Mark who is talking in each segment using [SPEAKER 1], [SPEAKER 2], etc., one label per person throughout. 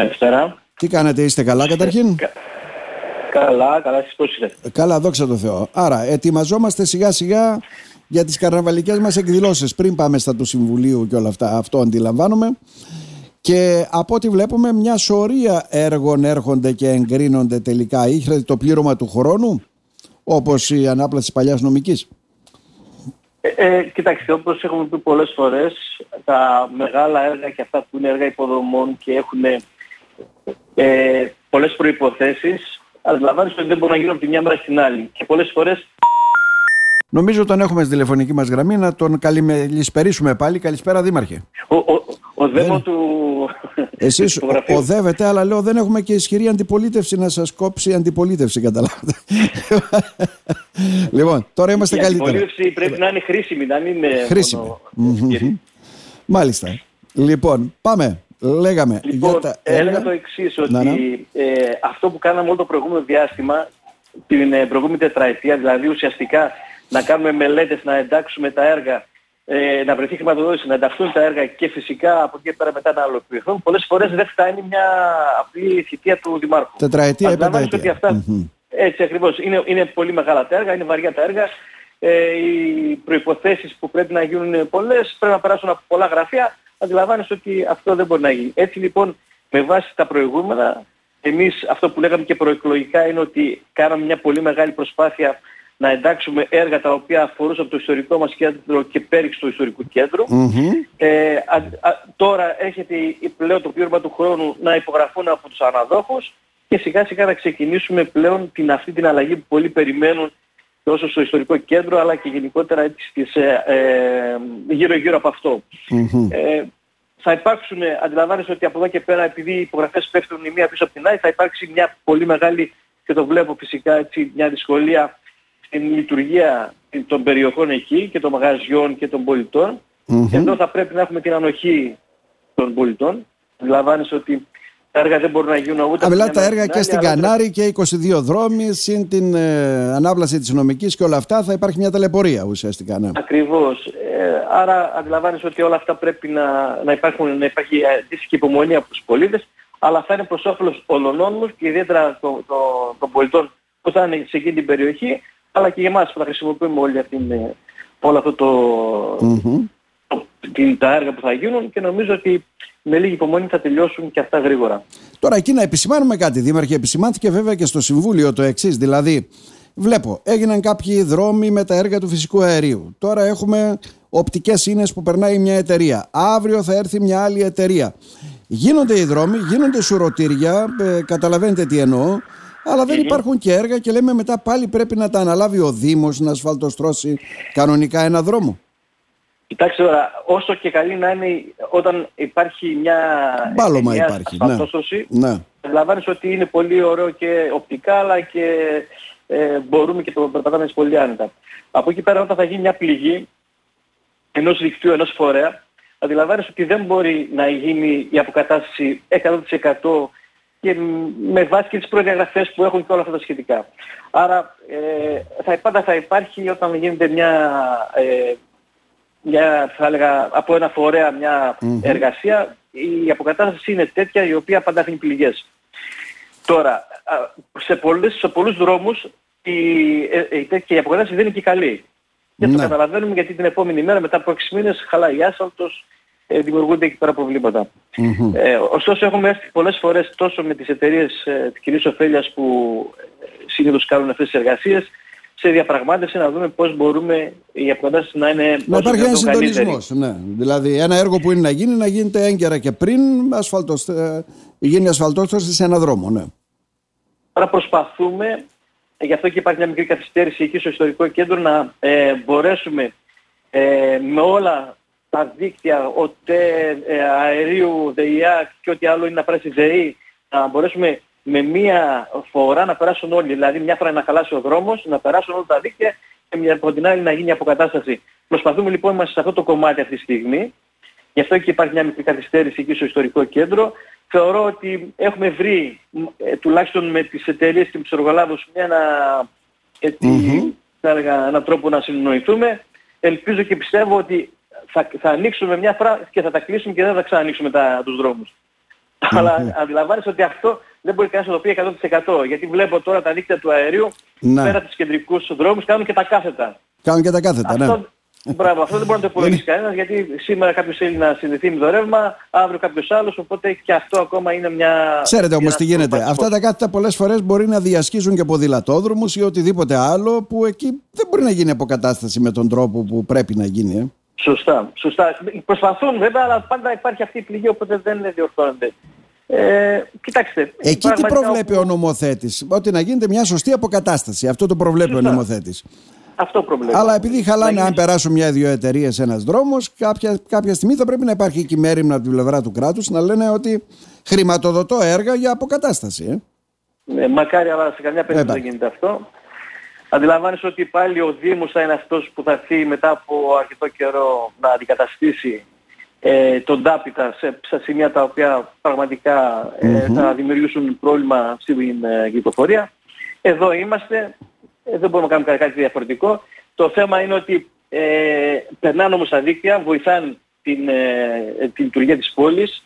[SPEAKER 1] Καλησπέρα.
[SPEAKER 2] Τι κάνετε, είστε καλά καταρχήν;
[SPEAKER 1] Καλά, καλά, εσείς πώς είστε;
[SPEAKER 2] Καλά, δόξα τω Θεώ. Άρα, ετοιμαζόμαστε σιγά σιγά για τις καρναβαλικές μας εκδηλώσεις πριν πάμε στα του Συμβουλίου και όλα αυτά. Αυτό αντιλαμβάνομαι. Και από ό,τι βλέπουμε μια σωρία έργων έρχονται και εγκρίνονται τελικά. Είχε το πλήρωμα του χρόνου, όπως η ανάπλαση της παλιάς νομικής.
[SPEAKER 1] Ε, ε, κοιτάξτε, όπως έχουμε πει πολλές φορές, τα μεγάλα έργα και αυτά που είναι έργα υποδομών και έχουν ε, πολλές προϋποθέσεις, αντιλαμβάνεσαι ότι δεν μπορούν να γίνουν από τη μια μέρα στην άλλη. Και πολλές φορές
[SPEAKER 2] Νομίζω τον έχουμε στη τηλεφωνική μας γραμμή να τον καλησπερίσουμε πάλι. Καλησπέρα Δήμαρχε.
[SPEAKER 1] Ο, ο, ο δέμο του...
[SPEAKER 2] Εσείς οδεύετε, αλλά λέω δεν έχουμε και ισχυρή αντιπολίτευση να σας κόψει αντιπολίτευση, καταλάβετε. λοιπόν, τώρα είμαστε
[SPEAKER 1] Η
[SPEAKER 2] καλύτερα.
[SPEAKER 1] Η αντιπολίτευση πρέπει να είναι χρήσιμη, να μην είναι
[SPEAKER 2] Χρήσιμη.
[SPEAKER 1] μόνο...
[SPEAKER 2] Μάλιστα. Λοιπόν, πάμε. Λέγαμε
[SPEAKER 1] λοιπόν,
[SPEAKER 2] για τα
[SPEAKER 1] έλεγα το εξής ότι
[SPEAKER 2] να, ναι.
[SPEAKER 1] Ε, αυτό που κάναμε όλο το προηγούμενο διάστημα, την ε, προηγούμενη τετραετία, δηλαδή ουσιαστικά να κάνουμε μελέτες, να εντάξουμε τα έργα, ε, να βρεθεί χρηματοδότηση, να ενταχθούν τα έργα και φυσικά από εκεί και πέρα μετά να ολοκληρωθούν, πολλές φορές δεν φτάνει μια απλή θητεία του Δημάρχου.
[SPEAKER 2] Τετραετία ή
[SPEAKER 1] Αντιλαμβάνεστε ότι αυτά, Έτσι ακριβώς. Είναι, είναι πολύ μεγάλα τα έργα, είναι βαριά τα έργα. Ε, οι προϋποθέσεις που πρέπει να γίνουν είναι πολλές, πρέπει να περάσουν από πολλά γραφεία. Αντιλαμβάνεστε ότι αυτό δεν μπορεί να γίνει. Έτσι λοιπόν, με βάση τα προηγούμενα, εμείς αυτό που λέγαμε και προεκλογικά είναι ότι κάναμε μια πολύ μεγάλη προσπάθεια να εντάξουμε έργα τα οποία αφορούσαν το ιστορικό μας κέντρο και πέριξ του ιστορικού κέντρου. Ε, τώρα έρχεται πλέον το πλήρωμα του χρόνου να υπογραφούν από τους αναδόχους και σιγά σιγά να ξεκινήσουμε πλέον την, αυτή την αλλαγή που πολλοί περιμένουν τόσο στο ιστορικό κέντρο αλλά και γενικότερα έτσι στις, ε, ε, γύρω γύρω από αυτό. Ε, θα υπάρξουν, αντιλαμβάνεσαι ότι από εδώ και πέρα επειδή οι υπογραφές πέφτουν η μία πίσω από την άλλη θα υπάρξει μια πολύ μεγάλη και το βλέπω φυσικά έτσι μια δυσκολία στην λειτουργία των περιοχών εκεί και των μαγαζιών και των πολιτών. Εδώ θα πρέπει να έχουμε την ανοχή των πολιτών. Αντιλαμβάνεσαι ότι τα έργα δεν μπορούν να γίνουν ούτε...
[SPEAKER 2] Αμιλά τα έργα και στην Κανάρη και 22 δρόμοι, συν την ε, ανάπλαση της νομικής και όλα αυτά θα υπάρχει μια ταλαιπωρία ουσιαστικά. Ναι.
[SPEAKER 1] Ακριβώς. Ε, άρα αντιλαμβάνεσαι ότι όλα αυτά πρέπει να, να, υπάρχουν, να υπάρχει αντίστοιχη υπομονή από τους πολίτες, αλλά θα είναι προς όφελος όλων μας και ιδιαίτερα των το, το πολιτών που θα είναι σε εκείνη την περιοχή, αλλά και για εμάς που θα χρησιμοποιούμε όλη αυτή, όλο αυτό το, mm-hmm. το, τα έργα που θα γίνουν και νομίζω ότι με λίγη υπομονή θα τελειώσουν και αυτά γρήγορα.
[SPEAKER 2] Τώρα εκεί να επισημάνουμε κάτι, Δήμαρχε, επισημάνθηκε βέβαια και στο Συμβούλιο το εξής, δηλαδή βλέπω έγιναν κάποιοι δρόμοι με τα έργα του φυσικού αερίου. Τώρα έχουμε οπτικές ίνες που περνάει μια εταιρεία. Αύριο θα έρθει μια άλλη εταιρεία. Γίνονται οι δρόμοι, γίνονται σουρωτήρια, ε, καταλαβαίνετε τι εννοώ. Αλλά δεν υπάρχουν και έργα και λέμε μετά πάλι πρέπει να τα αναλάβει ο Δήμος να ασφαλτοστρώσει κανονικά ένα δρόμο.
[SPEAKER 1] Κοιτάξτε τώρα, όσο και καλή να είναι όταν υπάρχει μια,
[SPEAKER 2] Μπάλωμα μια υπάρχει,
[SPEAKER 1] ασφαλτόστρωση,
[SPEAKER 2] ναι.
[SPEAKER 1] ναι. ότι είναι πολύ ωραίο και οπτικά αλλά και ε, μπορούμε και το περπατάμε πολύ άνετα. Από εκεί πέρα όταν θα γίνει μια πληγή ενός δικτύου, ενός φορέα, αντιλαμβάνεσαι ότι δεν μπορεί να γίνει η αποκατάσταση 100% και με βάση και τις προδιαγραφές που έχουν και όλα αυτά τα σχετικά. Άρα ε, θα, πάντα θα υπάρχει όταν γίνεται μια, ε, μια θα έλεγα, από ένα φορέα μια εργασία, η αποκατάσταση είναι τέτοια η οποία πάντα έχει πληγές. Τώρα, σε, πολλές, σε πολλούς δρόμους η, ε, η, η αποκατάσταση δεν είναι και καλή. Και το ναι. καταλαβαίνουμε γιατί την επόμενη μέρα μετά από 6 μήνες χαλάει άσφαλτος, ε, δημιουργούνται εκεί πέρα προβλήματα. Mm-hmm. Ε, ωστόσο έχουμε έρθει πολλές φορές τόσο με τις εταιρείες ε, της κοινής ωφέλειας που ε, συνήθως κάνουν αυτές τις εργασίες σε διαπραγμάτευση να δούμε πώς μπορούμε η αποκατάσταση να είναι
[SPEAKER 2] Να υπάρχει ένα συντονισμός, ναι. Δηλαδή ένα έργο που είναι να γίνει να γίνεται έγκαιρα και πριν ασφαλτός, ε, γίνει ασφαλτόσταση σε ένα δρόμο, ναι.
[SPEAKER 1] Τώρα προσπαθούμε, γι' αυτό και υπάρχει μια μικρή καθυστέρηση εκεί στο ιστορικό κέντρο, να ε, μπορέσουμε ε, με όλα τα δίκτυα ΟΤΕ, ε, αερίου, ΔΕΙΑ και ό,τι άλλο είναι να περάσει ΔΕΗ, να μπορέσουμε με μία φορά να περάσουν όλοι. Δηλαδή μια φορά να χαλάσει ο δρόμος, να περάσουν όλα τα δίκτυα και μια από την άλλη να γίνει αποκατάσταση. Προσπαθούμε λοιπόν είμαστε σε αυτό το κομμάτι αυτή τη στιγμή. Γι' αυτό και υπάρχει μια μικρή καθυστέρηση εκεί στο ιστορικό κέντρο. Θεωρώ ότι έχουμε βρει, ε, τουλάχιστον με τις εταιρείες και τους εργολάβους, μια, ένα, mm-hmm. έλεγα, έναν τρόπο να συνοηθούμε. Ελπίζω και πιστεύω ότι θα, θα ανοίξουμε μια φορά και θα τα κλείσουμε και δεν θα ξανανοίξουμε τα, τους δρόμους. Αλλά αντιλαμβάνεσαι ότι αυτό δεν μπορεί κανένας να το πει 100%. Γιατί βλέπω τώρα τα δίκτυα του αερίου ναι. πέρα από τους κεντρικούς δρόμους κάνουν και τα κάθετα.
[SPEAKER 2] Κάνουν και τα κάθετα, ναι.
[SPEAKER 1] Μπράβο, αυτό δεν μπορεί να το υπολογίσει κανένας γιατί σήμερα κάποιος θέλει να συνδεθεί με το ρεύμα, αύριο κάποιος άλλος, οπότε και αυτό ακόμα είναι μια...
[SPEAKER 2] Ξέρετε όμως τι γίνεται. Αυτά τα κάθετα πολλές φορές μπορεί να διασχίζουν και ποδηλατόδρομους ή οτιδήποτε άλλο που εκεί δεν μπορεί να γίνει αποκατάσταση με τον τρόπο που πρέπει να γίνει. Ε.
[SPEAKER 1] Σωστά, σωστά. Προσπαθούν βέβαια, αλλά πάντα υπάρχει αυτή η πληγή, οπότε δεν διορθώνεται. Ε, κοιτάξτε.
[SPEAKER 2] Εκεί τι προβλέπει ο νομοθέτης, ότι να γίνεται μια σωστή αποκατάσταση. Αυτό το προβλέπει ο νομοθέτης.
[SPEAKER 1] Αυτό προβλέπει.
[SPEAKER 2] Αλλά επειδή χαλάνε, αν περάσουν μια-δύο εταιρείες ένας δρόμος, κάποια, κάποια στιγμή θα πρέπει να υπάρχει και μέρημνα από την πλευρά του κράτους να λένε ότι χρηματοδοτώ έργα για αποκατάσταση. Ε.
[SPEAKER 1] Ναι, μακάρι, αλλά σε καμιά περίπτωση δεν γίνεται αυτό. Αντιλαμβάνεσαι ότι πάλι ο Δήμος θα είναι αυτός που θα έρθει μετά από αρκετό καιρό να αντικαταστήσει ε, τον Τάπιτα σε, σε σημεία τα οποία πραγματικά ε, θα δημιουργήσουν πρόβλημα στην ε, κυκλοφορία. Εδώ είμαστε, ε, δεν μπορούμε να κάνουμε κάτι διαφορετικό. Το θέμα είναι ότι ε, περνάνε όμως τα δίκτυα, βοηθάνε την, ε, την λειτουργία της πόλης,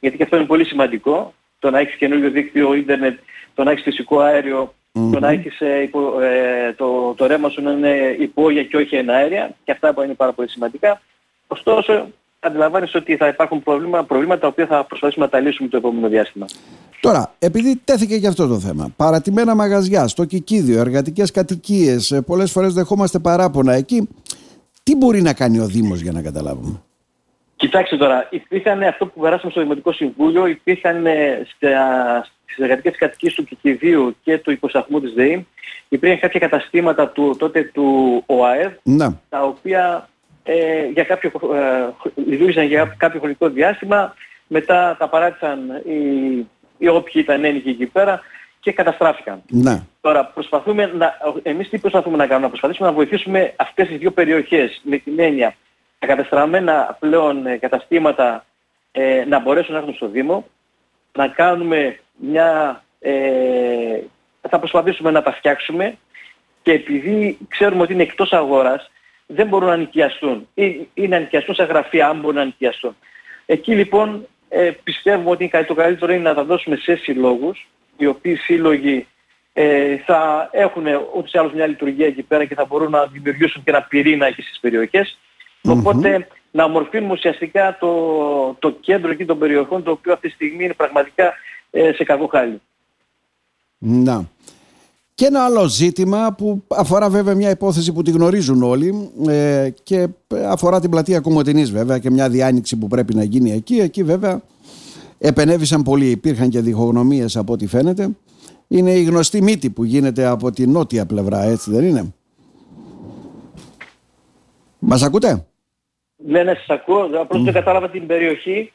[SPEAKER 1] γιατί και αυτό είναι πολύ σημαντικό. Το να έχεις καινούργιο δίκτυο ίντερνετ, το να έχεις φυσικό αέριο, το να έχεις ε, ε, το, το ρεύμα σου να είναι υπόγεια και όχι εναέρια, και αυτά που είναι πάρα πολύ σημαντικά. Ωστόσο, αντιλαμβάνεσαι ότι θα υπάρχουν προβλήματα, προβλήματα τα οποία θα προσπαθήσουμε να τα λύσουμε το επόμενο διάστημα.
[SPEAKER 2] Τώρα, επειδή τέθηκε και αυτό το θέμα, παρατημένα μαγαζιά, στο Κικίδιο, εργατικές κατοικίες, ε, πολλές φορές δεχόμαστε παράπονα εκεί. Τι μπορεί να κάνει ο Δήμος για να καταλάβουμε;
[SPEAKER 1] Κοιτάξτε τώρα, υπήρχαν αυτό που περάσαμε στο Δημοτικό Συμβούλιο, υπήρχαν ε, στις εργατικές κατοικίες του Κικιδίου και του υποσαχμού της ΔΕΗ, υπήρχαν κάποια καταστήματα του, τότε του ΟΑΕΔ,
[SPEAKER 2] να.
[SPEAKER 1] τα οποία ε, για κάποιο, ε, λειτουργήσαν για κάποιο χρονικό διάστημα, μετά τα παράτησαν οι, οι όποιοι ήταν ένικοι εκεί πέρα και καταστράφηκαν.
[SPEAKER 2] Ναι.
[SPEAKER 1] Τώρα προσπαθούμε να, εμείς τι προσπαθούμε να κάνουμε, να προσπαθήσουμε να βοηθήσουμε αυτές τις δύο περιοχές με την έννοια τα καταστραμμένα πλέον ε, καταστήματα ε, να μπορέσουν να έρθουν στο Δήμο, να κάνουμε μια, ε, θα προσπαθήσουμε να τα φτιάξουμε και επειδή ξέρουμε ότι είναι εκτός αγοράς, δεν μπορούν να νοικιαστούν ή, ή να νοικιαστούν σε γραφεία αν μπορούν να νοικιαστούν. Εκεί λοιπόν ε, πιστεύουμε ότι το καλύτερο είναι να τα δώσουμε σε συλλόγους, οι οποίοι σύλλογοι ε, θα έχουν ούτως ή άλλως μια λειτουργία εκεί πέρα και θα μπορούν να δημιουργήσουν και ένα πυρήνα εκεί στις περιοχες Οπότε να ομορφύνουμε ουσιαστικά το, το κέντρο εκεί των περιοχών το οποίο αυτή τη στιγμή είναι πραγματικά ε, σε κακό χάλι.
[SPEAKER 2] Να. Και ένα άλλο ζήτημα που αφορά βέβαια μια υπόθεση που τη γνωρίζουν όλοι ε, και αφορά την πλατεία Κομωτινής βέβαια και μια διάνοιξη που πρέπει να γίνει εκεί. Εκεί βέβαια επενέβησαν πολλοί, υπήρχαν και διχογνωμίες από ό,τι φαίνεται. Είναι η γνωστή μύτη που γίνεται από τη νότια πλευρά, έτσι δεν είναι; Μας ακούτε;
[SPEAKER 1] Ναι, ναι, σας ακούω. Απλώς δεν κατάλαβα την περιοχή.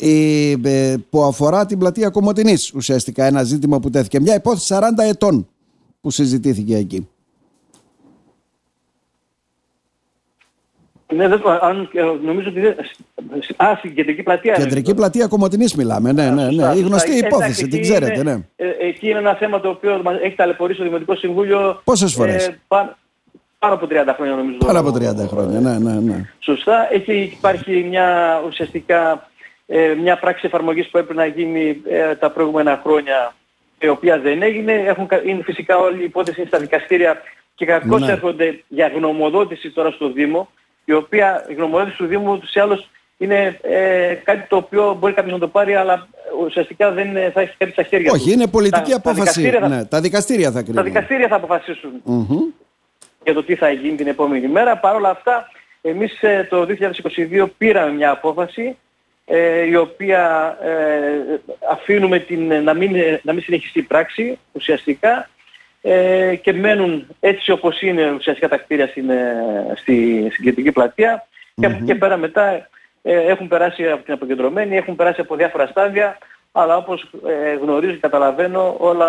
[SPEAKER 2] Ε, που αφορά την πλατεία Κομωτινής ουσιαστικά ένα ζήτημα που τέθηκε μια υπόθεση 40 ετών που συζητήθηκε εκεί
[SPEAKER 1] Ναι, δεν, αν, ε, νομίζω ότι δεν... Α, στην κεντρική πλατεία.
[SPEAKER 2] Κεντρική πλατεία Κομωτινής μιλάμε, ναι, ναι, ναι. Η γνωστή υπόθεση, την ξέρετε, ναι.
[SPEAKER 1] Ε, εκεί είναι ένα θέμα το οποίο έχει ταλαιπωρήσει το Δημοτικό Συμβούλιο.
[SPEAKER 2] Πόσες φορές; Ε,
[SPEAKER 1] πάνω από 30 χρόνια νομίζω.
[SPEAKER 2] Πάνω από 30 χρόνια, ναι, ναι, ναι.
[SPEAKER 1] Σωστά. Έχει υπάρχει μια ουσιαστικά ε, μια πράξη εφαρμογής που έπρεπε να γίνει ε, τα προηγούμενα χρόνια η οποία δεν έγινε. Έχουν, είναι φυσικά όλη η υπόθεση στα δικαστήρια και κακώς ναι. έρχονται για γνωμοδότηση τώρα στο Δήμο η οποία η γνωμοδότηση του Δήμου τους ή άλλως είναι ε, κάτι το οποίο μπορεί κάποιος να το πάρει αλλά ουσιαστικά δεν θα έχει κάτι στα χέρια
[SPEAKER 2] Όχι, είναι πολιτική τα, απόφαση. Τα ναι, τα δικαστήρια θα κρίνουν.
[SPEAKER 1] Τα δικαστήρια θα αποφασίσουν mm-hmm. για το τι θα γίνει την επόμενη μέρα. Παρ' όλα αυτά εμείς ε, το 2022 πήραμε μια απόφαση ε, η οποία ε, αφήνουμε την, να, μην, να μην συνεχιστεί η πράξη ουσιαστικά. Ε, και μένουν έτσι όπως είναι ουσιαστικά τα κτίρια στην, στη, στην κεντρική πλατεία. Και από εκεί και πέρα μετά έχουν περάσει από την αποκεντρωμένη, έχουν περάσει από διάφορα στάδια αλλά όπως ε, γνωρίζω και καταλαβαίνω όλα,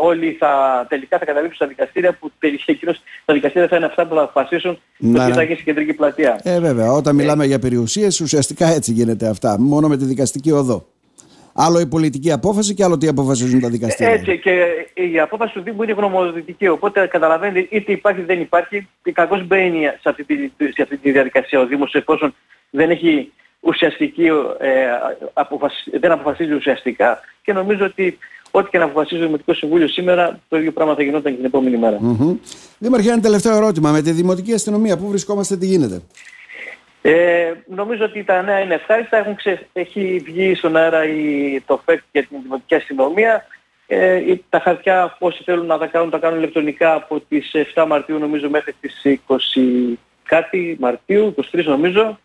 [SPEAKER 1] όλοι θα, τελικά θα καταλήξουν στα δικαστήρια που τελικά εκείνος τα δικαστήρια θα είναι αυτά που θα αποφασίσουν το τι θα γίνει στην κεντρική πλατεία.
[SPEAKER 2] Ε, βέβαια, όταν μιλάμε για περιουσίες ουσιαστικά έτσι γίνεται αυτά, μόνο με τη δικαστική οδό. Άλλο η πολιτική απόφαση και άλλο τι αποφασίζουν τα δικαστήρια.
[SPEAKER 1] Έτσι και η απόφαση του Δήμου είναι γνωμοδοτική. Οπότε καταλαβαίνετε είτε υπάρχει είτε δεν υπάρχει. Και κακώς μπαίνει σε αυτή, τη, σε αυτή τη διαδικασία ο Δήμος εφόσον δεν έχει ουσιαστική, ε, δεν αποφασίζει ουσιαστικά και νομίζω ότι ό,τι και να αποφασίζει το Δημοτικό Συμβούλιο σήμερα, το ίδιο πράγμα θα γινόταν και την επόμενη μέρα.
[SPEAKER 2] Mm-hmm. Δήμαρχε, ένα τελευταίο ερώτημα. Με τη Δημοτική Αστυνομία, πού βρισκόμαστε, τι γίνεται;
[SPEAKER 1] Ε, νομίζω ότι τα νέα είναι ευχάριστα. Έχουν ξε... Έχει βγει στον αέρα η... το ΦΕΚ για την Δημοτική Αστυνομία. Ε, τα χαρτιά όσοι θέλουν να τα κάνουν, τα κάνουν ηλεκτρονικά από τις 7 Μαρτίου νομίζω μέχρι τις 20 κάτι Μαρτίου, 23 νομίζω.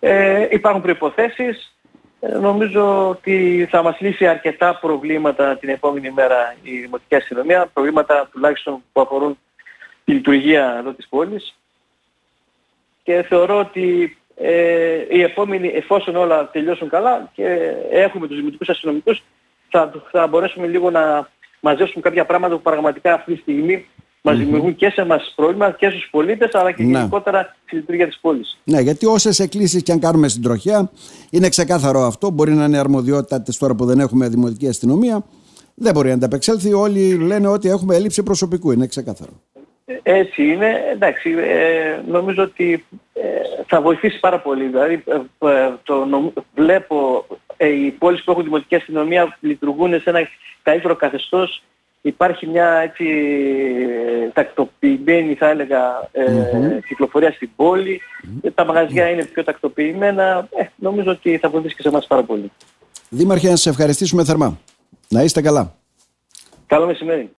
[SPEAKER 1] Ε, υπάρχουν προϋποθέσεις. Ε, νομίζω ότι θα μας λύσει αρκετά προβλήματα την επόμενη μέρα η Δημοτική Αστυνομία, προβλήματα τουλάχιστον που αφορούν τη λειτουργία εδώ της πόλης. Και θεωρώ ότι ε, οι επόμενοι, εφόσον όλα τελειώσουν καλά και έχουμε τους δημοτικούς αστυνομικούς, θα, θα μπορέσουμε λίγο να μαζέψουμε κάποια πράγματα που πραγματικά αυτή τη στιγμή μας δημιουργούν και σε εμάς πρόβλημα και στους πολίτες αλλά και ναι. γενικότερα στη λειτουργία της πόλης.
[SPEAKER 2] Ναι, γιατί όσες εκκλήσεις και αν κάνουμε στην τροχιά είναι ξεκάθαρο αυτό. Μπορεί να είναι αρμοδιότητα της τώρα που δεν έχουμε δημοτική αστυνομία. Δεν μπορεί να ανταπεξέλθει. Όλοι λένε ότι έχουμε έλλειψη προσωπικού. Είναι ξεκάθαρο.
[SPEAKER 1] Έτσι είναι. Εντάξει, ε, νομίζω ότι ε, θα βοηθήσει πάρα πολύ. Δηλαδή, ε, ε το, βλέπω οι πόλεις που έχουν δημοτική αστυνομία λειτουργούν σε ένα καλύτερο καθεστώς υπάρχει μια έτσι τακτοποιημένη θα έλεγα ε, κυκλοφορία στην πόλη. Τα μαγαζιά είναι πιο τακτοποιημένα. Ε, νομίζω ότι θα βοηθήσει και σε εμάς πάρα πολύ.
[SPEAKER 2] Δήμαρχε, να σας ευχαριστήσουμε θερμά. Να είστε καλά.
[SPEAKER 1] Καλό μεσημέρι.